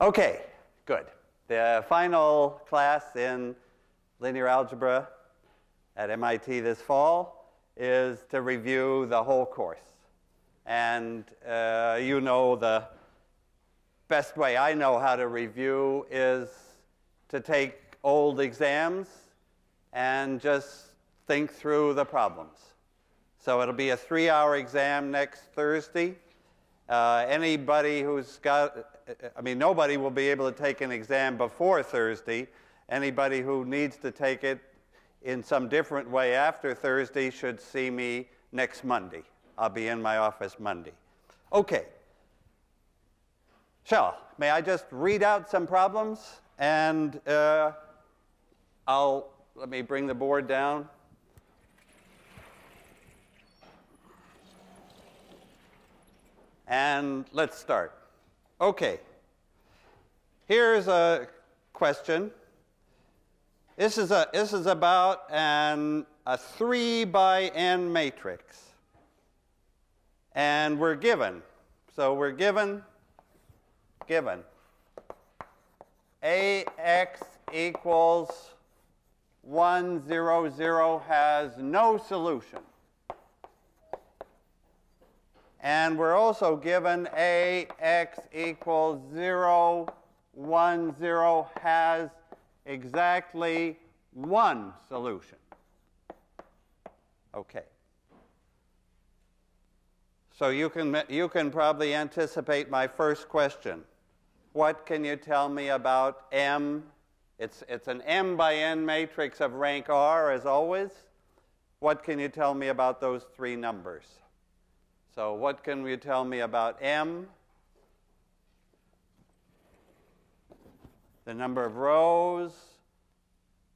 Okay, good. The final class in linear algebra at MIT this fall is to review the whole course. And uh, you know the best way I know how to review is to take old exams and just think through the problems. So it'll be a three hour exam next Thursday. Uh, anybody who's got, I mean, nobody will be able to take an exam before Thursday. Anybody who needs to take it in some different way after Thursday should see me next Monday. I'll be in my office Monday. Okay. Shall, may I just read out some problems and uh, I'll, let me bring the board down. And let's start. Okay. Here's a question. This is, a, this is about an, a 3 by n matrix. And we're given. So we're given, given. AX equals 1, 0, 0 has no solution. And we're also given AX equals 0, 1, 0 has exactly one solution. Okay. So you can, you can probably anticipate my first question. What can you tell me about M? It's, it's an M by N matrix of rank R, as always. What can you tell me about those three numbers? So what can you tell me about M? The number of rows,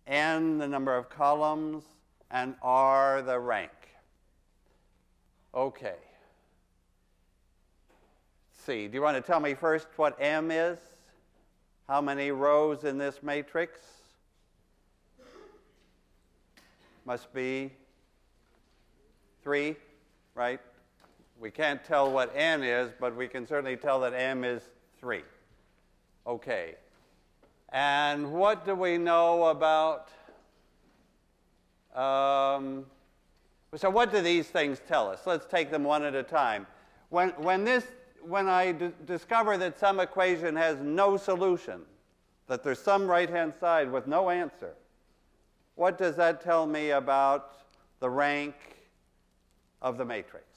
N, the number of columns, and R, the rank. Okay. See, do you want to tell me first what M is? How many rows in this matrix? Must be three, right? We can't tell what n is, but we can certainly tell that m is 3. Okay. And what do we know about? Um, so what do these things tell us? Let's take them one at a time. When, when, this, when I discover that some equation has no solution, that there's some right-hand side with no answer, what does that tell me about the rank of the matrix?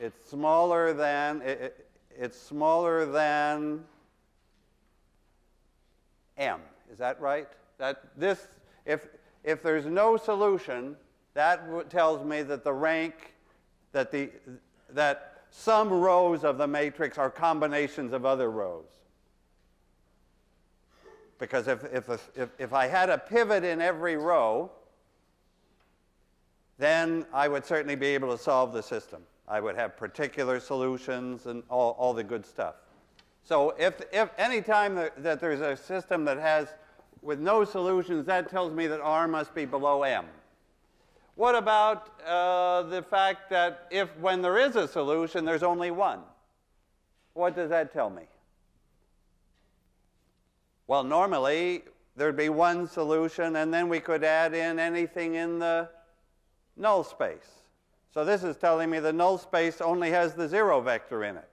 It's smaller than, it, it, it's smaller than m. Is that right? That this, if, if there's no solution, that tells me that the rank, that, the, that some rows of the matrix are combinations of other rows. Because if, if, if, if I had a pivot in every row, then I would certainly be able to solve the system. I would have particular solutions and all, all the good stuff. So if, if any time that, that there's a system that has with no solutions, that tells me that R must be below M. What about uh, the fact that if when there is a solution, there's only one? What does that tell me? Well, normally there'd be one solution, and then we could add in anything in the null space. So this is telling me the null space only has the zero vector in it.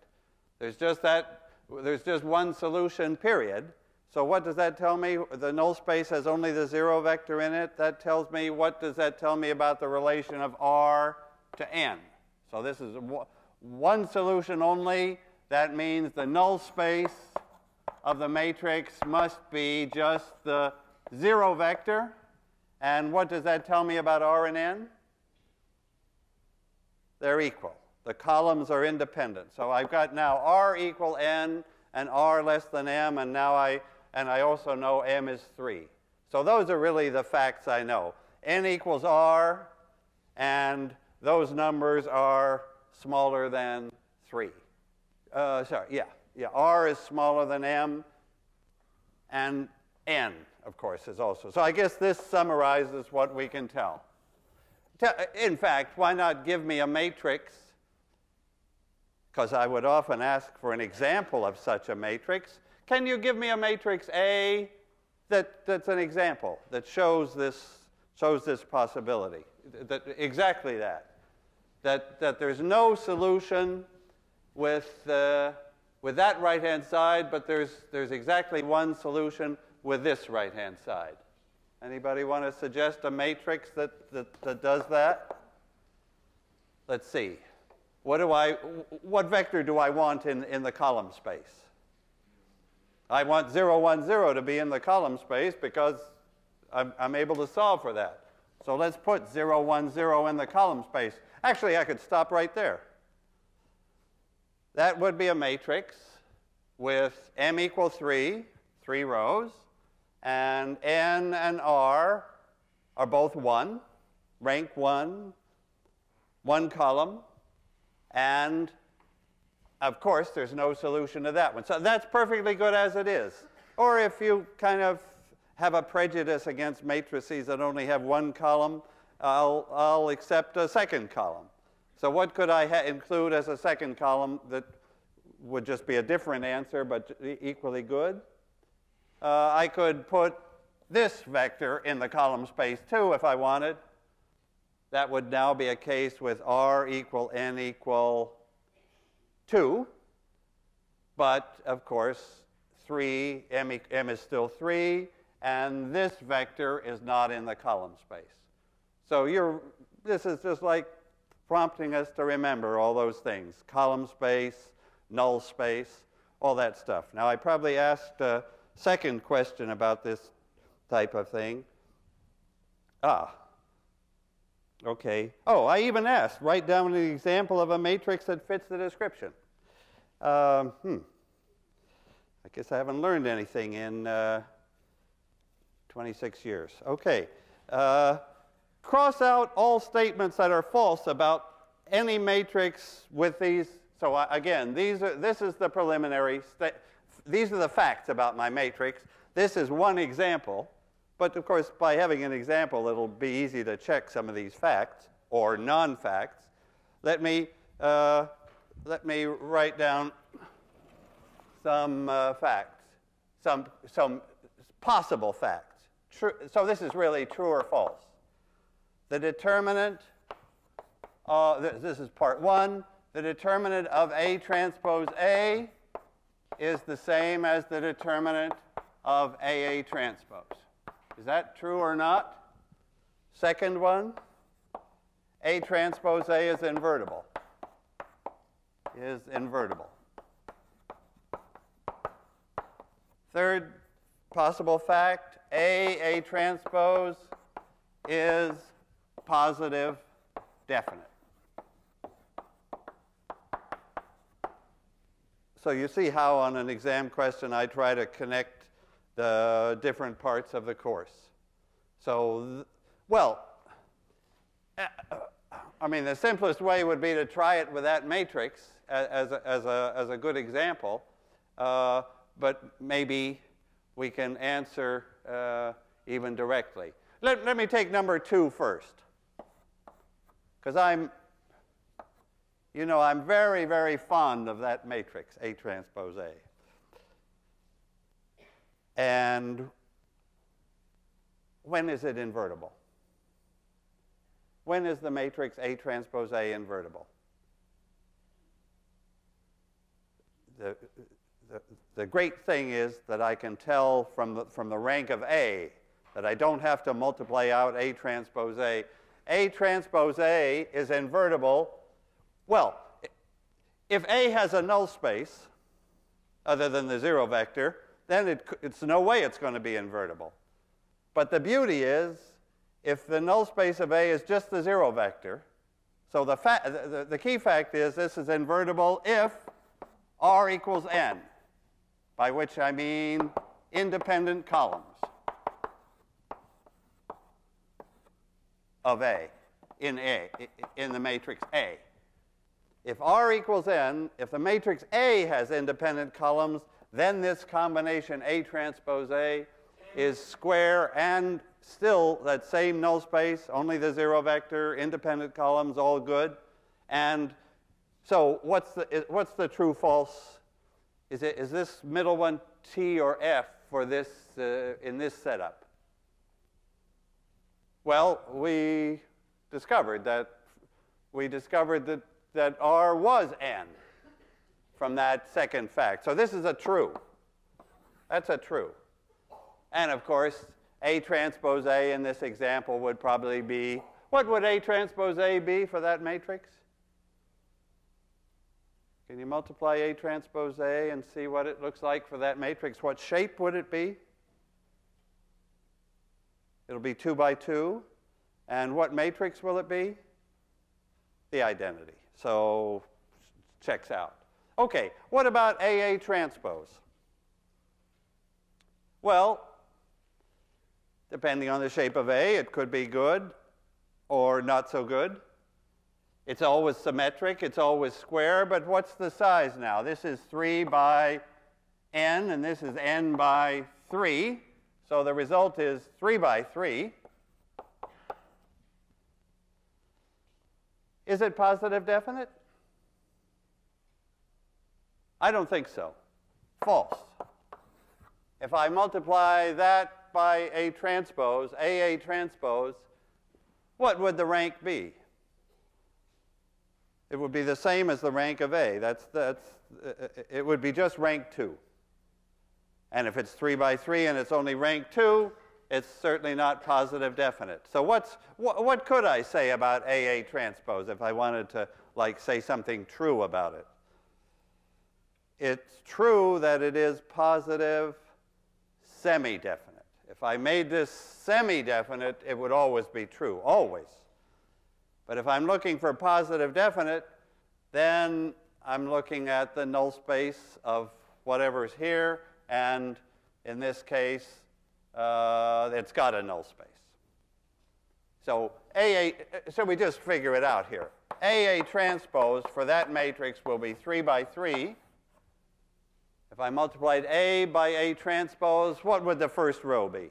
There's just that, there's just one solution, period. So what does that tell me? The null space has only the zero vector in it. That tells me, what does that tell me about the relation of R to N? So this is one solution only. That means the null space of the matrix must be just the zero vector. And what does that tell me about R and N? They're equal. The columns are independent. So I've got now R equal N and R less than M, and now I, and I also know M is 3. So those are really the facts I know. N equals R, and those numbers are smaller than 3. Uh, sorry, yeah, yeah, R is smaller than M, and N, of course, is also. So I guess this summarizes what we can tell. In fact, why not give me a matrix because I would often ask for an example of such a matrix. Can you give me a matrix A that, that's an example that shows this, shows this possibility? That, exactly that. That, that there's no solution with, uh, with that right hand side, but there's, there's exactly one solution with this right hand side. Anybody want to suggest a matrix that, that, that does that? Let's see. What, do I, what vector do I want in, in the column space? I want 0, 1, 0 to be in the column space because I'm, I'm able to solve for that. So let's put 0, 1, 0 in the column space. Actually, I could stop right there. That would be a matrix with m equal 3, three rows, and n and r are both 1, rank 1, one column, and of course, there's no solution to that one. So that's perfectly good as it is. Or if you kind of have a prejudice against matrices that only have one column, I'll, I'll accept a second column. So what could I include as a second column that would just be a different answer but equally good? Uh, I could put this vector in the column space too if I wanted. That would now be a case with r equal n equal 2, but of course, 3, m, m is still 3, and this vector is not in the column space. So you're, this is just like prompting us to remember all those things column space, null space, all that stuff. Now, I probably asked a second question about this type of thing. Ah, Okay. Oh, I even asked, write down an example of a matrix that fits the description. Um, hmm. I guess I haven't learned anything in uh, 26 years. Okay. Uh, cross out all statements that are false about any matrix with these. So uh, again, these are, this is the preliminary. These are the facts about my matrix. This is one example. But of course, by having an example, it'll be easy to check some of these facts or non-facts. Let me, uh, let me write down some uh, facts, some, some possible facts. True, so this is really true or false. The determinant, uh, th this is part one, the determinant of A transpose A is the same as the determinant of AA transpose. Is that true or not? Second one, A transpose A is invertible. Is invertible. Third possible fact, A, A transpose is positive definite. So you see how on an exam question I try to connect the different parts of the course. So, well, I mean, the simplest way would be to try it with that matrix as a, as a, as a good example, uh, but maybe we can answer uh, even directly. Let, let me take number two first, because I'm, you know, I'm very, very fond of that matrix, A transpose A. And when is it invertible? When is the matrix A transpose A invertible? The, the, the great thing is that I can tell from the, from the rank of A that I don't have to multiply out A transpose A. A transpose A is invertible. Well, if A has a null space other than the zero vector, then it, it's no way it's going to be invertible. But the beauty is, if the null space of A is just the zero vector, so the, the, the key fact is this is invertible if R equals n, by which I mean independent columns of A in A, in the matrix A. If R equals n, if the matrix A has independent columns, then this combination A transpose A is square and still that same null space, only the zero vector, independent columns, all good. And So what's the, what's the true false? Is, it, is this middle one T or F for this, uh, in this setup? Well, we discovered that we discovered that, that R was N from that second fact. So this is a true. That's a true. And of course, A transpose A in this example would probably be, what would A transpose A be for that matrix? Can you multiply A transpose A and see what it looks like for that matrix? What shape would it be? It'll be 2 by 2. And what matrix will it be? The identity. So checks out. Okay, what about AA transpose? Well, depending on the shape of A, it could be good or not so good. It's always symmetric, it's always square, but what's the size now? This is 3 by n, and this is n by 3. So the result is 3 by 3. Is it positive definite? I don't think so. False. If I multiply that by A transpose, AA transpose, what would the rank be? It would be the same as the rank of A. That's, that's, it would be just rank 2. And if it's 3 by 3 and it's only rank 2, it's certainly not positive definite. So what's, what, what could I say about AA transpose if I wanted to like say something true about it? It's true that it is positive semi-definite. If I made this semi-definite, it would always be true, always. But if I'm looking for positive definite, then I'm looking at the null space of whatever's here, and in this case, uh, it's got a null space. So AA, so we just figure it out here. AA transpose for that matrix will be 3 by 3. If I multiplied A by A transpose, what would the first row be?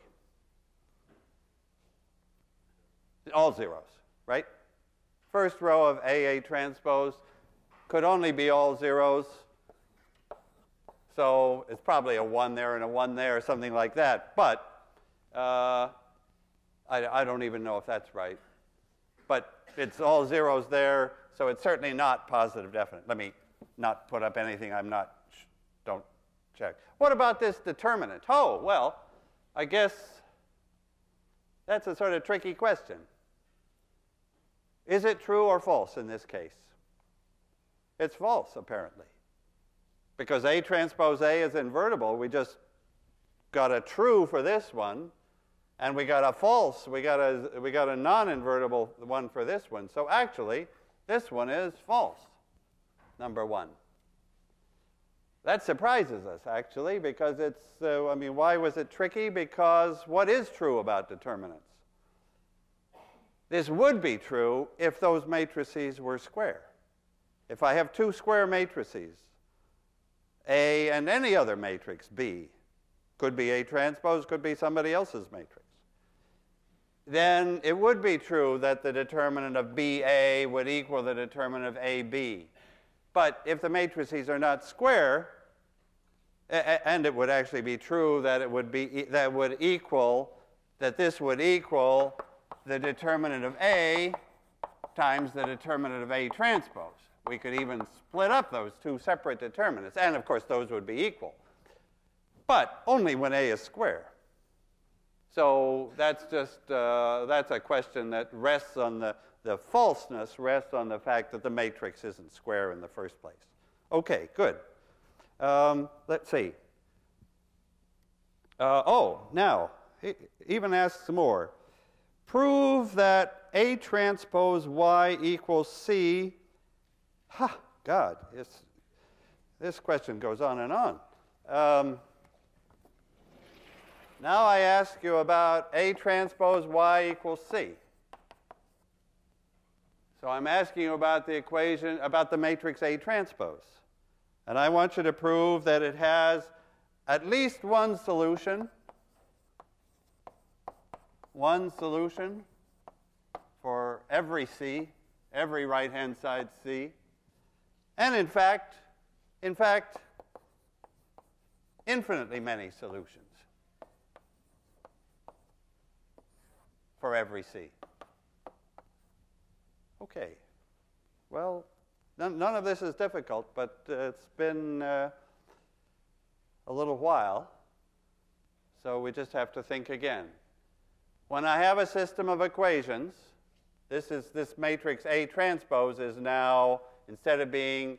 All zeros, right? first row of AA transpose could only be all zeros. So it's probably a 1 there and a 1 there, or something like that. But uh, I, I don't even know if that's right. But it's all zeros there, so it's certainly not positive definite. Let me not put up anything I'm not, don't check. What about this determinant? Oh, well, I guess that's a sort of tricky question. Is it true or false in this case? It's false, apparently. Because A transpose A is invertible. We just got a true for this one, and we got a false, we got a, we got a non-invertible one for this one. So actually, this one is false, number one. That surprises us, actually, because it's, uh, I mean, why was it tricky? Because what is true about determinants? This would be true if those matrices were square. If I have two square matrices, A and any other matrix, B, could be A transpose, could be somebody else's matrix, then it would be true that the determinant of BA would equal the determinant of AB. But if the matrices are not square, and it would actually be true that it would be that would equal that this would equal the determinant of A times the determinant of A transpose. We could even split up those two separate determinants, and of course those would be equal. But only when A is square. So that's just, uh, that's a question that rests on the, the falseness, rests on the fact that the matrix isn't square in the first place. Okay, good. Um, let's see. Uh, oh, now, he even asks more prove that A transpose Y equals C. Ha, God, this question goes on and on. Um, now I ask you about A transpose Y equals C. So I'm asking you about the equation, about the matrix A transpose. And I want you to prove that it has at least one solution one solution for every C, every right-hand side C, And in fact, in fact, infinitely many solutions for every C. Okay. Well, none, none of this is difficult, but uh, it's been uh, a little while, so we just have to think again. When I have a system of equations, this is this matrix A transpose is now instead of being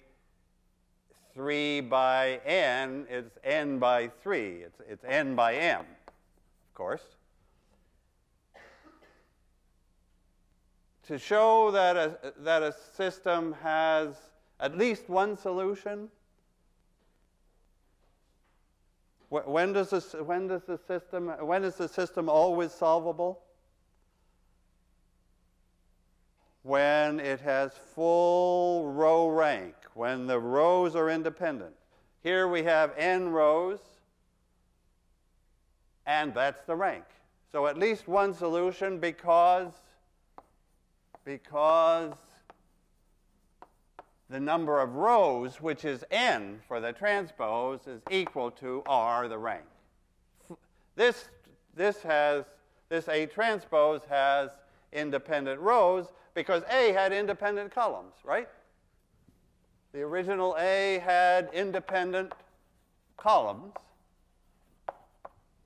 3 by n, it's n by 3. It's, it's n by m, of course. To show that a, that a system has at least one solution, when does, this, when does the system, when is the system always solvable? when it has full row rank, when the rows are independent. Here we have n rows, and that's the rank. So at least one solution because, because the number of rows, which is n for the transpose, is equal to r, the rank. This, this has, this A transpose has independent rows, because A had independent columns, right? The original A had independent columns.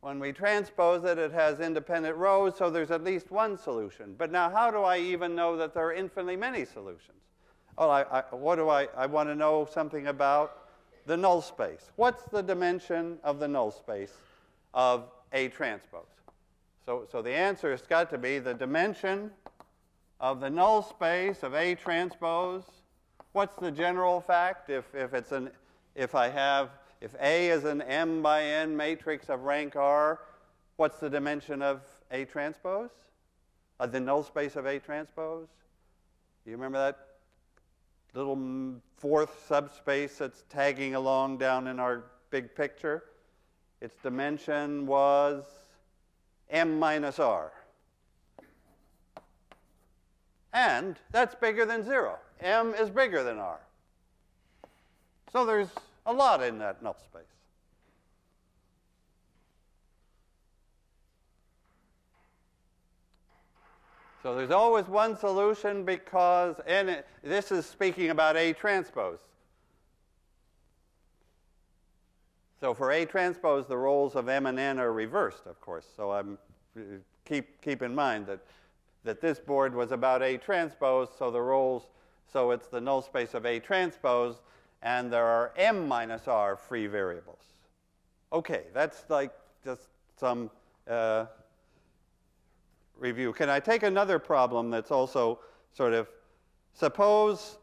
When we transpose it, it has independent rows, so there's at least one solution. But now, how do I even know that there are infinitely many solutions? Oh, I, I, what do I, I want to know something about the null space. What's the dimension of the null space of A transpose? So, so the answer has got to be the dimension of the null space of A transpose. What's the general fact if, if it's an if I have if A is an M by N matrix of rank R, what's the dimension of A transpose? Of the null space of A transpose? You remember that little fourth subspace that's tagging along down in our big picture? Its dimension was M minus R. And that's bigger than 0. m is bigger than r. So there's a lot in that null space. So there's always one solution because, and it, this is speaking about A transpose. So for A transpose, the roles of M and N are reversed, of course. So I'm, keep, keep in mind that that this board was about A transpose, so the roles, so it's the null space of A transpose, and there are M minus R free variables. Okay, that's like just some uh, review. Can I take another problem that's also sort of, suppose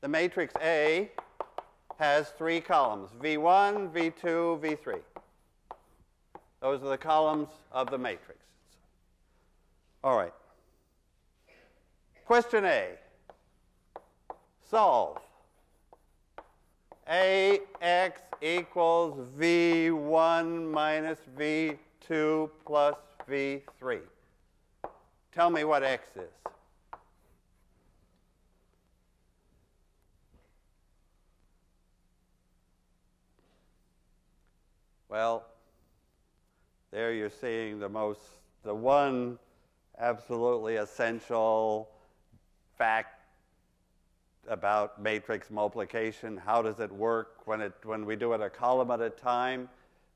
the matrix A has three columns, V1, V2, V3. Those are the columns of the matrix. All right. Question A. Solve. AX equals V1 minus V2 plus V3. Tell me what X is. Well, there you're seeing the most, the one absolutely essential fact about matrix multiplication. How does it work when, it, when we do it a column at a time?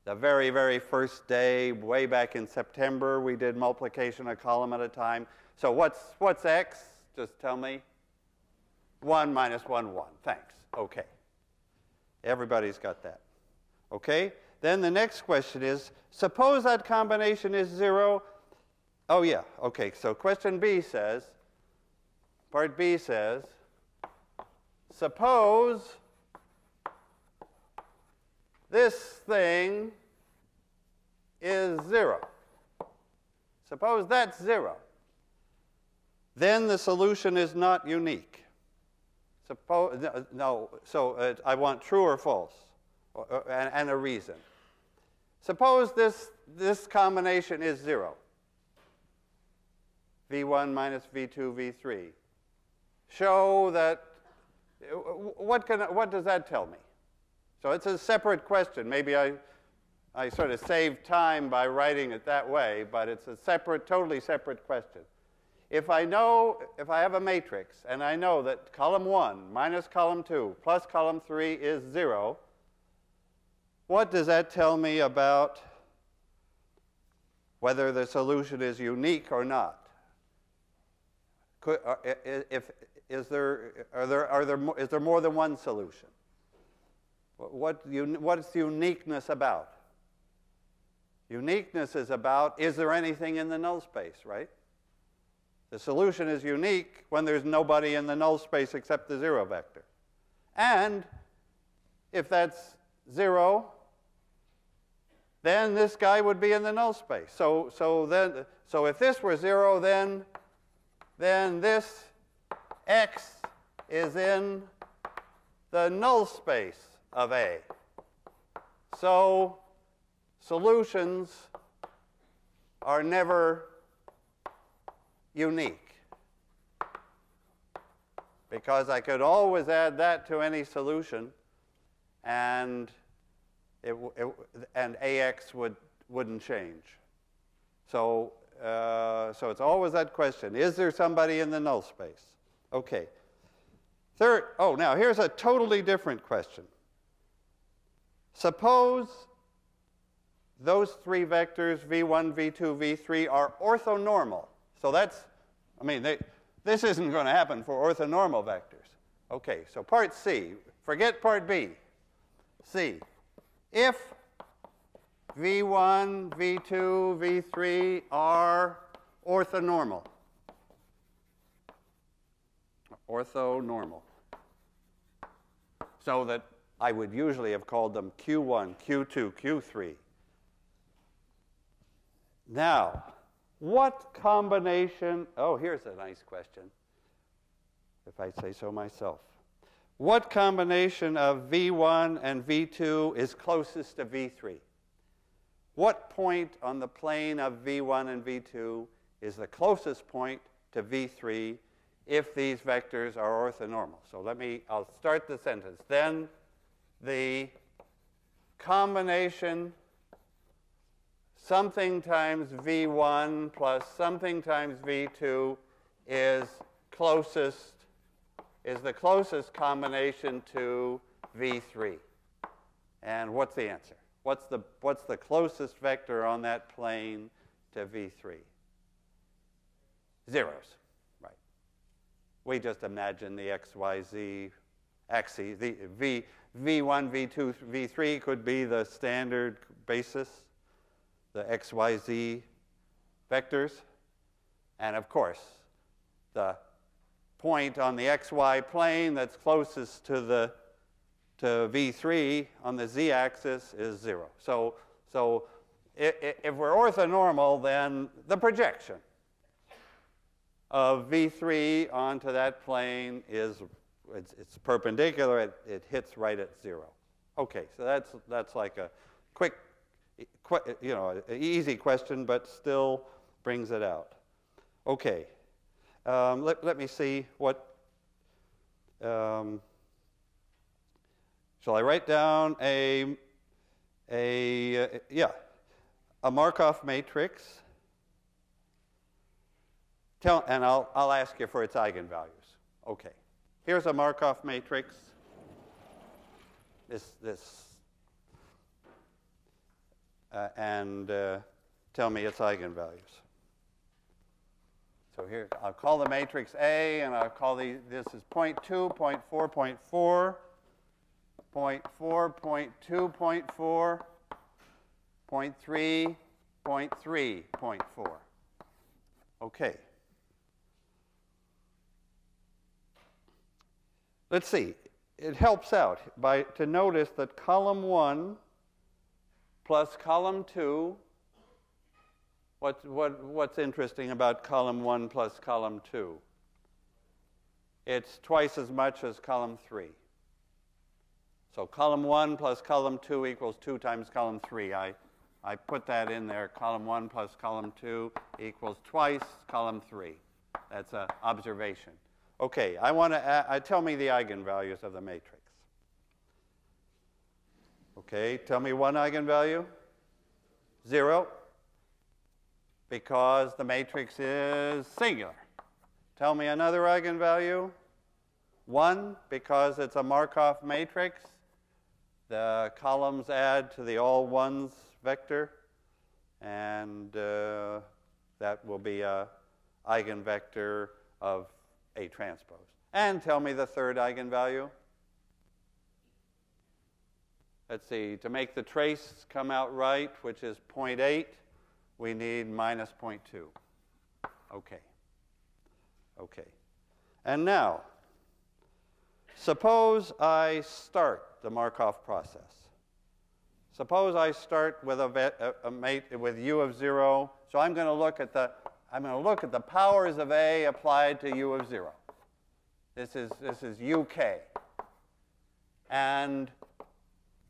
The very, very first day, way back in September, we did multiplication a column at a time. So what's, what's x? Just tell me. 1 minus 1, 1. Thanks. Okay. Everybody's got that. Okay? Then the next question is, suppose that combination is 0 Oh, yeah. Okay, so question B says, part B says, suppose this thing is 0. Suppose that's 0. Then the solution is not unique. Suppose, no, so uh, I want true or false, or, or, and, and a reason. Suppose this, this combination is 0. V1 minus V2, V3. Show that what, can, what does that tell me? So it's a separate question. Maybe I, I sort of saved time by writing it that way, but it's a separate, totally separate question. If I know, if I have a matrix and I know that column 1 minus column 2 plus column 3 is 0, what does that tell me about whether the solution is unique or not? Could, uh, if, is there, are there, are there, is there more than one solution? What, what's uniqueness about? Uniqueness is about is there anything in the null space, right? The solution is unique when there's nobody in the null space except the zero vector. And if that's zero, then this guy would be in the null space. So, so, then, so if this were zero, then, then this x is in the null space of A. So solutions are never unique because I could always add that to any solution and it, it, and AX would, wouldn't change. So, uh, so it's always that question, is there somebody in the null space? Okay. Third, oh, now here's a totally different question. Suppose those three vectors, v1, v2, v3, are orthonormal. So that's, I mean, they, this isn't going to happen for orthonormal vectors. Okay, so part C, forget part B. C, if v1, v2, v3 are orthonormal, orthonormal, so that I would usually have called them Q1, Q2, Q3. Now, what combination, oh, here's a nice question, if I say so myself. What combination of V1 and V2 is closest to V3? What point on the plane of V1 and V2 is the closest point to V3 if these vectors are orthonormal? So let me, I'll start the sentence. Then the combination something times V1 plus something times V2 is closest, is the closest combination to V3. And what's the answer? What's the, what's the closest vector on that plane to V3? Zeros. We just imagine the x, y, z axes. The v, V1, V2, V3 could be the standard basis the XYZ vectors. And of course, the point on the XY plane that's closest to the to V3 on the z-axis is 0. So, so if, if we're orthonormal, then the projection of V3 onto that plane is it's, it's perpendicular. It, it hits right at 0. Okay, so that's, that's like a quick you know, easy question, but still brings it out. Okay, um, let, let me see what, um, shall I write down a, a uh, yeah, a Markov matrix, Tell, and I'll, I'll ask you for its eigenvalues. Okay, here's a Markov matrix. This, this uh, and uh, tell me its eigenvalues. So here, I'll call the matrix A, and I'll call the, this is 0 0.2, 0 0.4, 0 0.4, 0 0.4, 0 0.2, 0.4, 0.3, 0.3, 0.4. Okay. Let's see. It helps out by to notice that column 1 plus column 2. What, what, what's interesting about column 1 plus column 2? It's twice as much as column 3. So column 1 plus column 2 equals 2 times column 3. I, I put that in there. Column 1 plus column 2 equals twice column 3. That's an observation. Okay, I want to uh, tell me the eigenvalues of the matrix. Okay, tell me one eigenvalue. Zero, because the matrix is singular. Tell me another eigenvalue. One, because it's a Markov matrix. The columns add to the all ones vector, and uh, that will be a eigenvector of A transpose. And tell me the third eigenvalue. Let's see, to make the trace come out right, which is 0.8, we need minus 0.2. Okay. Okay. And now, suppose I start the Markov process. Suppose I start with a, a, a mate with u of 0. So I'm going to look at the I'm going to look at the powers of A applied to u of 0. This is this is UK. And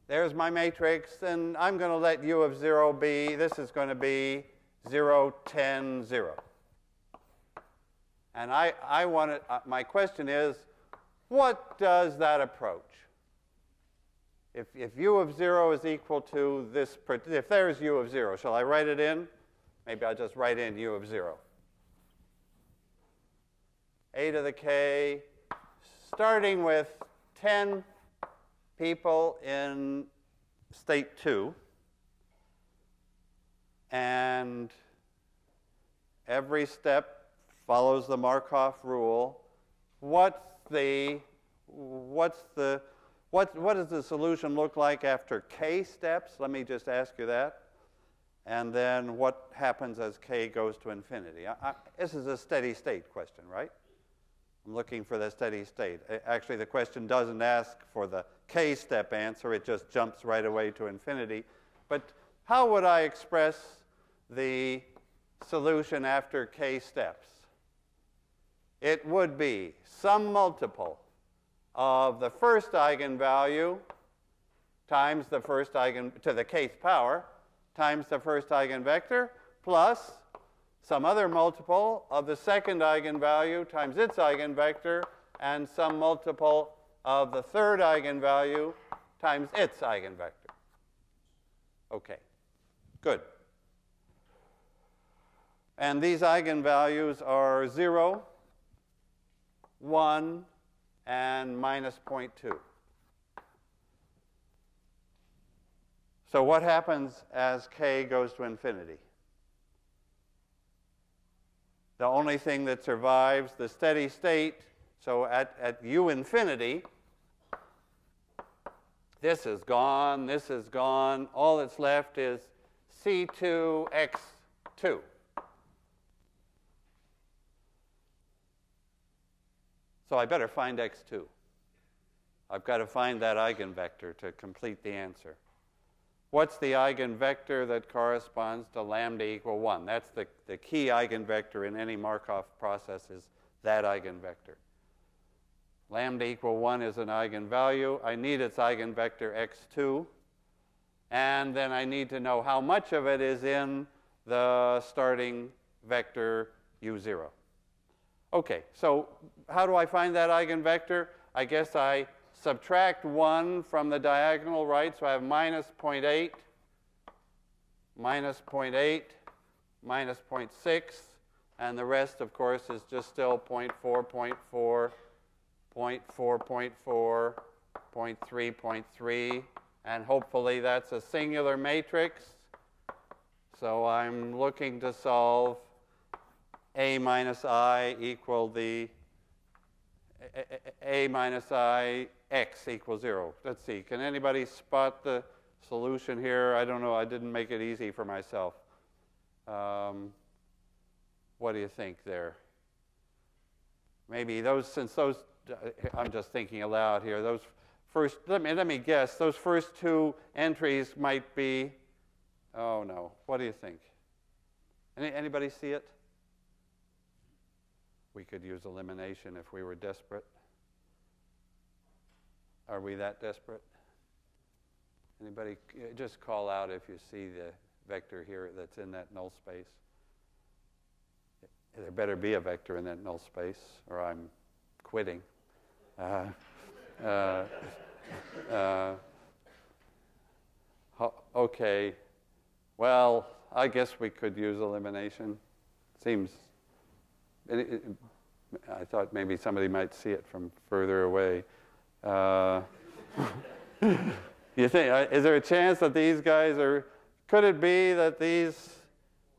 there's my matrix, and I'm going to let u of 0 be, this is going to be 0, 10, 0. And I, I want to, uh, my question is, what does that approach? If, if u of 0 is equal to this, if there's u of 0, shall I write it in? Maybe I'll just write in u of 0. a to the k, starting with 10 people in state 2, and every step follows the Markov rule. What's the, what's the, what, what does the solution look like after k steps? Let me just ask you that. And then what happens as k goes to infinity? I, I, this is a steady state question, right? I'm looking for the steady state. Actually, the question doesn't ask for the k-step answer. It just jumps right away to infinity. But how would I express the solution after k steps? It would be some multiple of the first eigenvalue times the first eigen to the kth power times the first eigenvector plus some other multiple of the second eigenvalue times its eigenvector, and some multiple of the third eigenvalue times its eigenvector. Okay, good. And these eigenvalues are 0, 1, and minus 0.2. So what happens as k goes to infinity? the only thing that survives the steady state. So at, at u infinity, this is gone, this is gone. All that's left is C2x2. So I better find x2. I've got to find that eigenvector to complete the answer. What's the eigenvector that corresponds to lambda equal 1? That's the, the key eigenvector in any Markov process is that eigenvector. Lambda equal 1 is an eigenvalue. I need its eigenvector x2. And then I need to know how much of it is in the starting vector u0. Okay, so how do I find that eigenvector? I guess I subtract 1 from the diagonal right, so I have minus 0.8, minus 0.8, minus 0.6, and the rest, of course, is just still 0.4, 0.4, 0.4, 0.4, 0.3, 0.3, and hopefully that's a singular matrix. So I'm looking to solve a minus i equal the a, a minus i x equals 0. Let's see, can anybody spot the solution here? I don't know, I didn't make it easy for myself. Um, what do you think there? Maybe those, since those, uh, I'm just thinking aloud here, those first, let me, let me guess, those first two entries might be, oh no, what do you think? Any, anybody see it? We could use elimination if we were desperate. Are we that desperate? Anybody, just call out if you see the vector here that's in that null space. There better be a vector in that null space, or I'm quitting. Uh, uh, uh, okay, well, I guess we could use elimination. Seems, it, it, I thought maybe somebody might see it from further away. Uh, you think, uh, is there a chance that these guys are, could it be that these,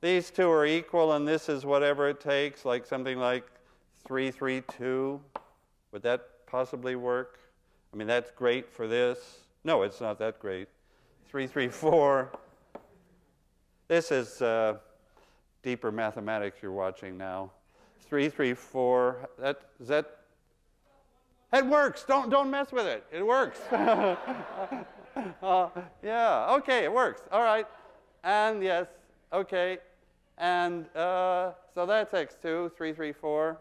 these two are equal and this is whatever it takes, like something like 332? Would that possibly work? I mean, that's great for this. No, it's not that great. 334. This is uh, deeper mathematics you're watching now. 334. That, is that? It works. Don't, don't mess with it. It works. uh, yeah, okay, it works. All right. And yes, okay. And uh, so that's x2, 334.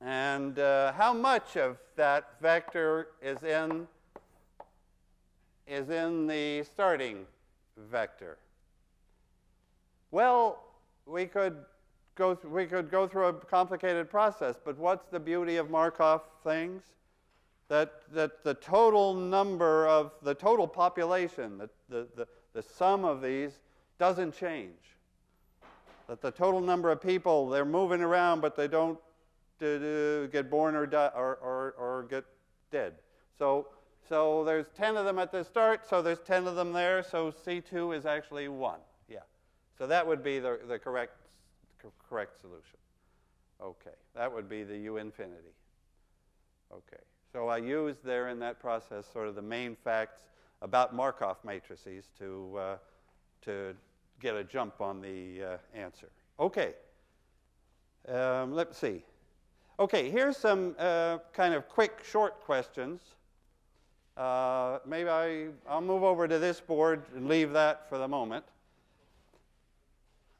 And uh, how much of that vector is in, is in the starting vector? Well, we could, go th- we could go through a complicated process, but what's the beauty of Markov things? That, that the total number of the total population, the, the, the, the sum of these, doesn't change. That the total number of people, they're moving around, but they don't to, get born or, die, or, or, or get dead. So, so there's 10 of them at the start, so there's 10 of them there, so C2 is actually 1. Yeah. So that would be the, the correct, correct solution. Okay, that would be the U infinity. Okay, so I used there in that process sort of the main facts about Markov matrices to, uh, to get a jump on the uh, answer. Okay, um, let's see. Okay, here's some uh, kind of quick, short questions. Uh, maybe I, I'll move over to this board and leave that for the moment.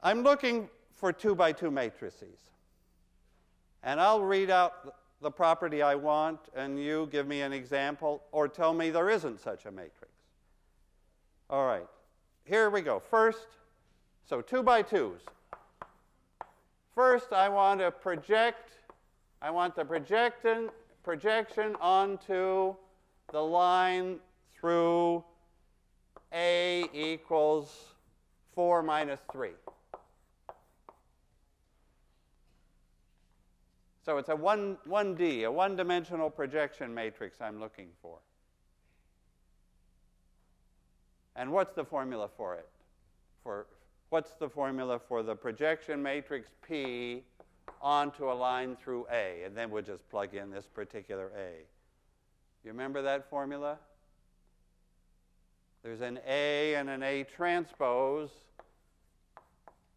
I'm looking for two by two matrices. And I'll read out the property I want, and you give me an example or tell me there isn't such a matrix. All right, here we go. First, so two by twos. First, I want to project I want the projection, projection onto the line through A equals 4 minus 3. So it's a 1, 1D, a one-dimensional projection matrix I'm looking for. And what's the formula for it? For, what's the formula for the projection matrix P onto a line through A, and then we'll just plug in this particular A. You remember that formula? There's an A and an A transpose,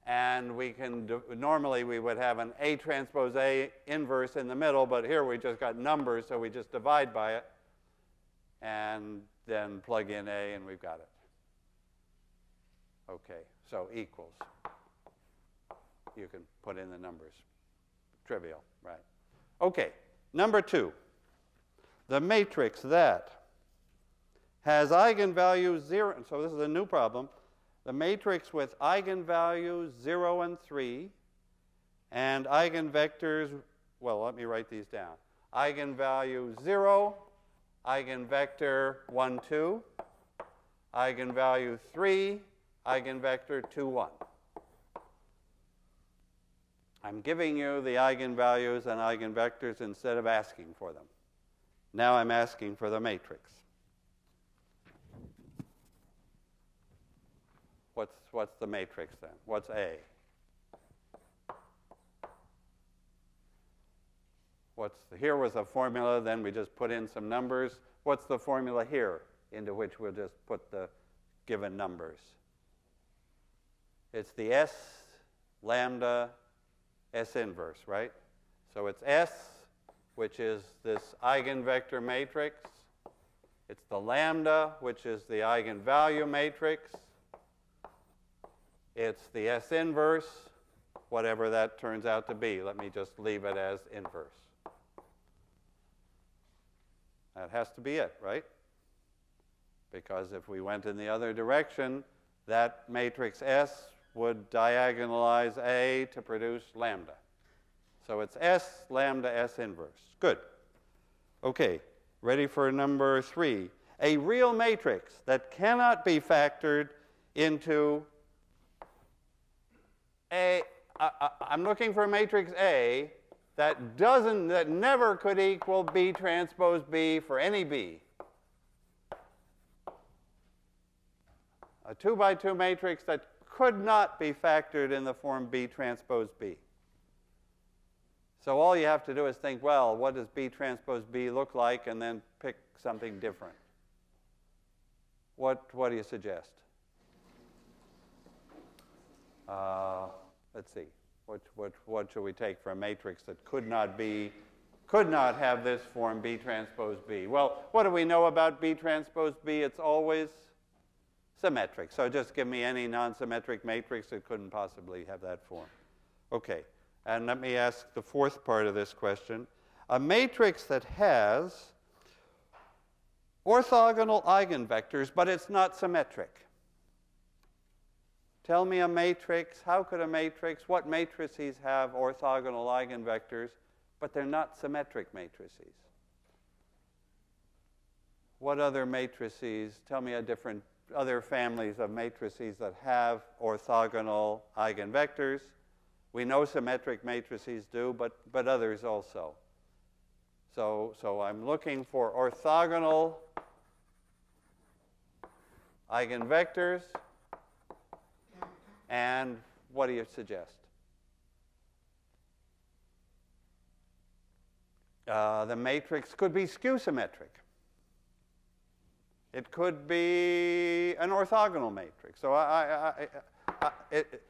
and we can, normally we would have an A transpose A inverse in the middle, but here we just got numbers, so we just divide by it, and then plug in A, and we've got it. Okay, so equals. You can put in the numbers trivial, right? Okay, number two. The matrix that has eigenvalues 0, so this is a new problem. The matrix with eigenvalues 0 and 3 and eigenvectors, well, let me write these down. Eigenvalue 0, eigenvector 1, 2, eigenvalue 3, eigenvector 2, 1. I'm giving you the eigenvalues and eigenvectors instead of asking for them. Now I'm asking for the matrix. What's, what's the matrix then? What's A? What's the, here was a formula, then we just put in some numbers. What's the formula here into which we'll just put the given numbers? It's the S lambda S inverse, right? So it's S, which is this eigenvector matrix. It's the lambda, which is the eigenvalue matrix. It's the S inverse, whatever that turns out to be. Let me just leave it as inverse. That has to be it, right? Because if we went in the other direction, that matrix S would diagonalize A to produce lambda. So it's S lambda S inverse. Good. Okay, ready for number three. A real matrix that cannot be factored into I'm looking for a matrix A that doesn't, that never could equal B transpose B for any B. A two by two matrix that could not be factored in the form B transpose B. So all you have to do is think, well, what does B transpose B look like, and then pick something different. What, what do you suggest? Uh, let's see. What, what, what should we take for a matrix that could not be, could not have this form B transpose B? Well, what do we know about B transpose B? It's always symmetric. So just give me any non-symmetric matrix that couldn't possibly have that form. Okay. And let me ask the fourth part of this question. A matrix that has orthogonal eigenvectors, but it's not symmetric. Tell me a matrix. How could a matrix, what matrices have orthogonal eigenvectors, but they're not symmetric matrices? What other matrices? Tell me a different other families of matrices that have orthogonal eigenvectors. We know symmetric matrices do, but, but others also. So, so I'm looking for orthogonal eigenvectors. And what do you suggest? Uh, the matrix could be skew symmetric. It could be an orthogonal matrix. So I, I, I, it,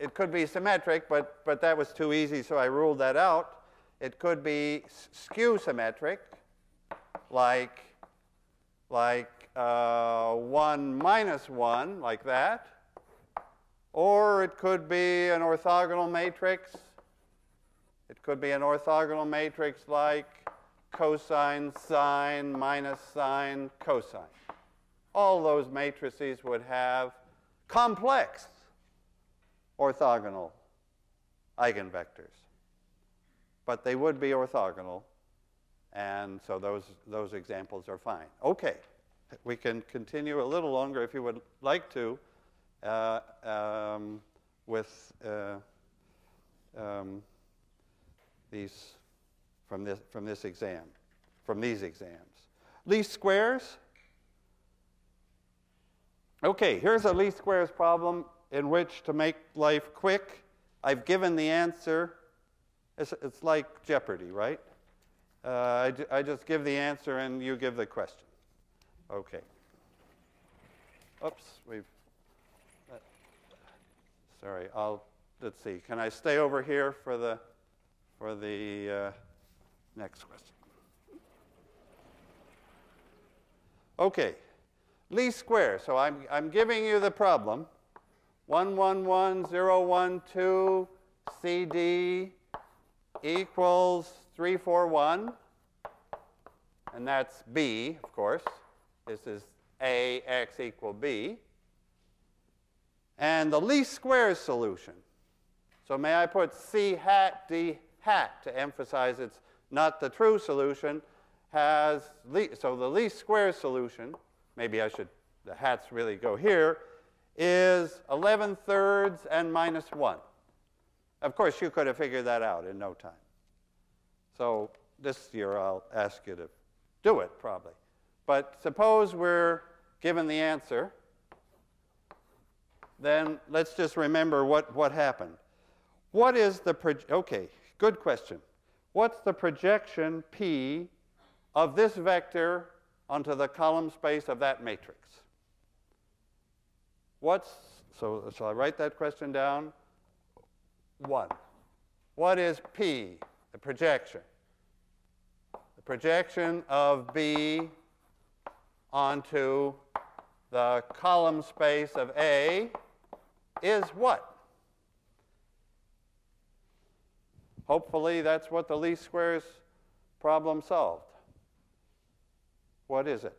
it could be symmetric, but, but that was too easy, so I ruled that out. It could be skew symmetric, like, like uh, 1 minus 1, like that. Or it could be an orthogonal matrix. It could be an orthogonal matrix like cosine, sine, minus sine, cosine. All those matrices would have complex orthogonal eigenvectors. But they would be orthogonal, and so those, those examples are fine. Okay, we can continue a little longer if you would like to uh, um, with uh, um, these from this from this exam, from these exams. Least squares. Okay, here's a least squares problem in which to make life quick. I've given the answer. It's, it's like Jeopardy, right? Uh, I, I just give the answer and you give the question. Okay. Oops, we've Sorry, I'll, let's see. Can I stay over here for the, for the uh, next question? Okay, least square. So I'm, I'm giving you the problem. 111012 CD equals 341. And that's B, of course. This is A, X equal B and the least squares solution. So may I put C hat D hat to emphasize it's not the true solution, has, so the least squares solution, maybe I should, the hats really go here, is 11 thirds and minus 1. Of course, you could have figured that out in no time. So this year I'll ask you to do it probably. But suppose we're given the answer then let's just remember what, what happened. What is the, okay, good question. What's the projection P of this vector onto the column space of that matrix? What's, so shall I write that question down? One. What is P, the projection? The projection of B onto the column space of A is what? Hopefully, that's what the least squares problem solved. What is it?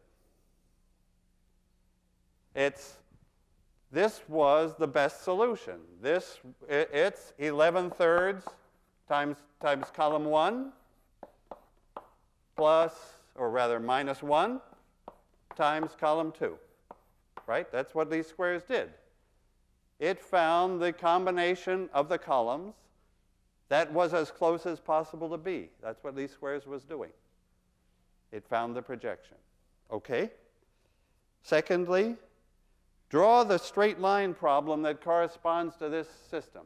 It's this was the best solution. This it's 11 thirds times, times column 1 plus, or rather minus 1 times column 2. Right? That's what least squares did. It found the combination of the columns that was as close as possible to b. That's what least squares was doing. It found the projection. Okay? Secondly, draw the straight line problem that corresponds to this system.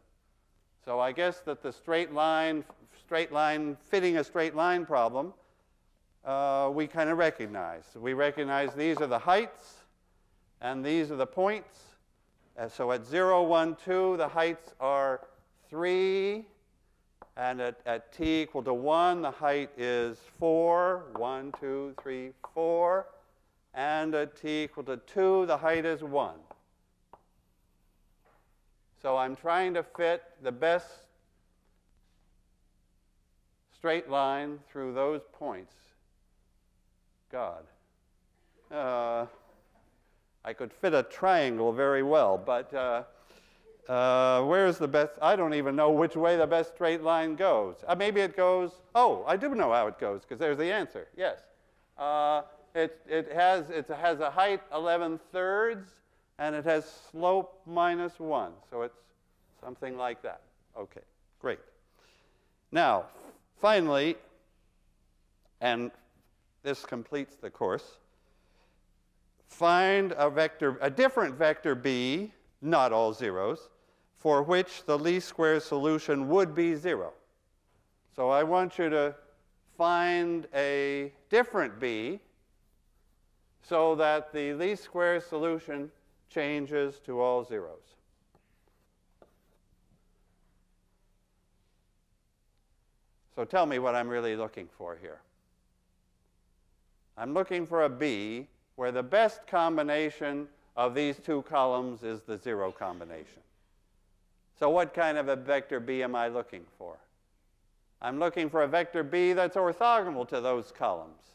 So I guess that the straight line, straight line, fitting a straight line problem, uh, we kind of recognize. We recognize these are the heights, and these are the points. And so at 0, 1, 2, the heights are 3, and at, at t equal to 1, the height is 4. 1, 2, 3, 4. And at t equal to 2, the height is 1. So I'm trying to fit the best straight line through those points. God. Uh, I could fit a triangle very well, but uh, uh, where's the best? I don't even know which way the best straight line goes. Uh, maybe it goes, oh, I do know how it goes, because there's the answer, yes. Uh, it, it, has, it has a height 11 thirds, and it has slope minus 1. So it's something like that. Okay, great. Now, finally, and this completes the course, find a vector, a different vector b, not all zeros, for which the least squares solution would be 0. So I want you to find a different b so that the least squares solution changes to all zeros. So tell me what I'm really looking for here. I'm looking for a b where the best combination of these two columns is the zero combination. So what kind of a vector b am I looking for? I'm looking for a vector b that's orthogonal to those columns.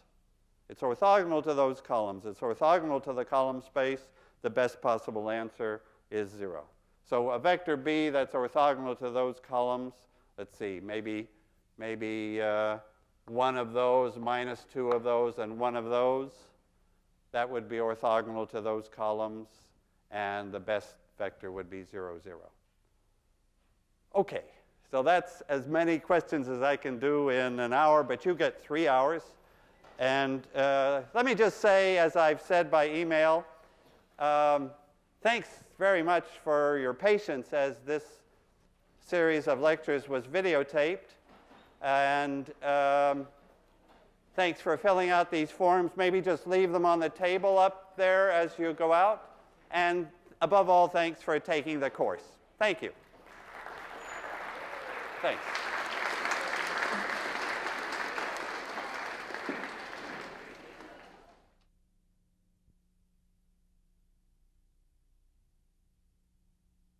It's orthogonal to those columns. It's orthogonal to the column space. The best possible answer is 0. So a vector b that's orthogonal to those columns, let's see, maybe, maybe uh, one of those minus two of those and one of those. That would be orthogonal to those columns, and the best vector would be 0, 0. Okay, so that's as many questions as I can do in an hour, but you get three hours. And uh, let me just say, as I've said by email, um, thanks very much for your patience as this series of lectures was videotaped. And um, thanks for filling out these forms. Maybe just leave them on the table up there as you go out. And above all, thanks for taking the course. Thank you. Thanks.